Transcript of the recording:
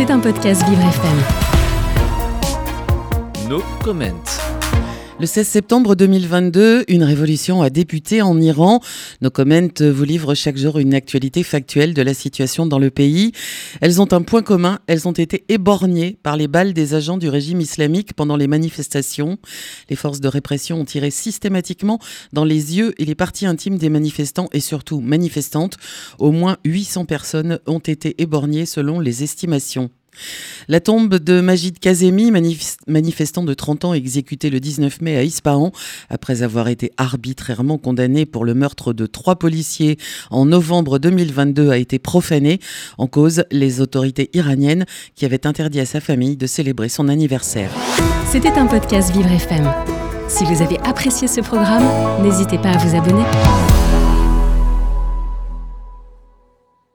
C'est un podcast Vivre FM. No comment. Le 16 septembre 2022, une révolution a débuté en Iran. Nos comments vous livrent chaque jour une actualité factuelle de la situation dans le pays. Elles ont un point commun, elles ont été éborgnées par les balles des agents du régime islamique pendant les manifestations. Les forces de répression ont tiré systématiquement dans les yeux et les parties intimes des manifestants et surtout manifestantes. Au moins 800 personnes ont été éborgnées selon les estimations. La tombe de Majid Kazemi, manifestant de 30 ans exécuté le 19 mai à Ispahan, après avoir été arbitrairement condamné pour le meurtre de trois policiers en novembre 2022, a été profanée. En cause, les autorités iraniennes qui avaient interdit à sa famille de célébrer son anniversaire. C'était un podcast Vivre FM. Si vous avez apprécié ce programme, n'hésitez pas à vous abonner.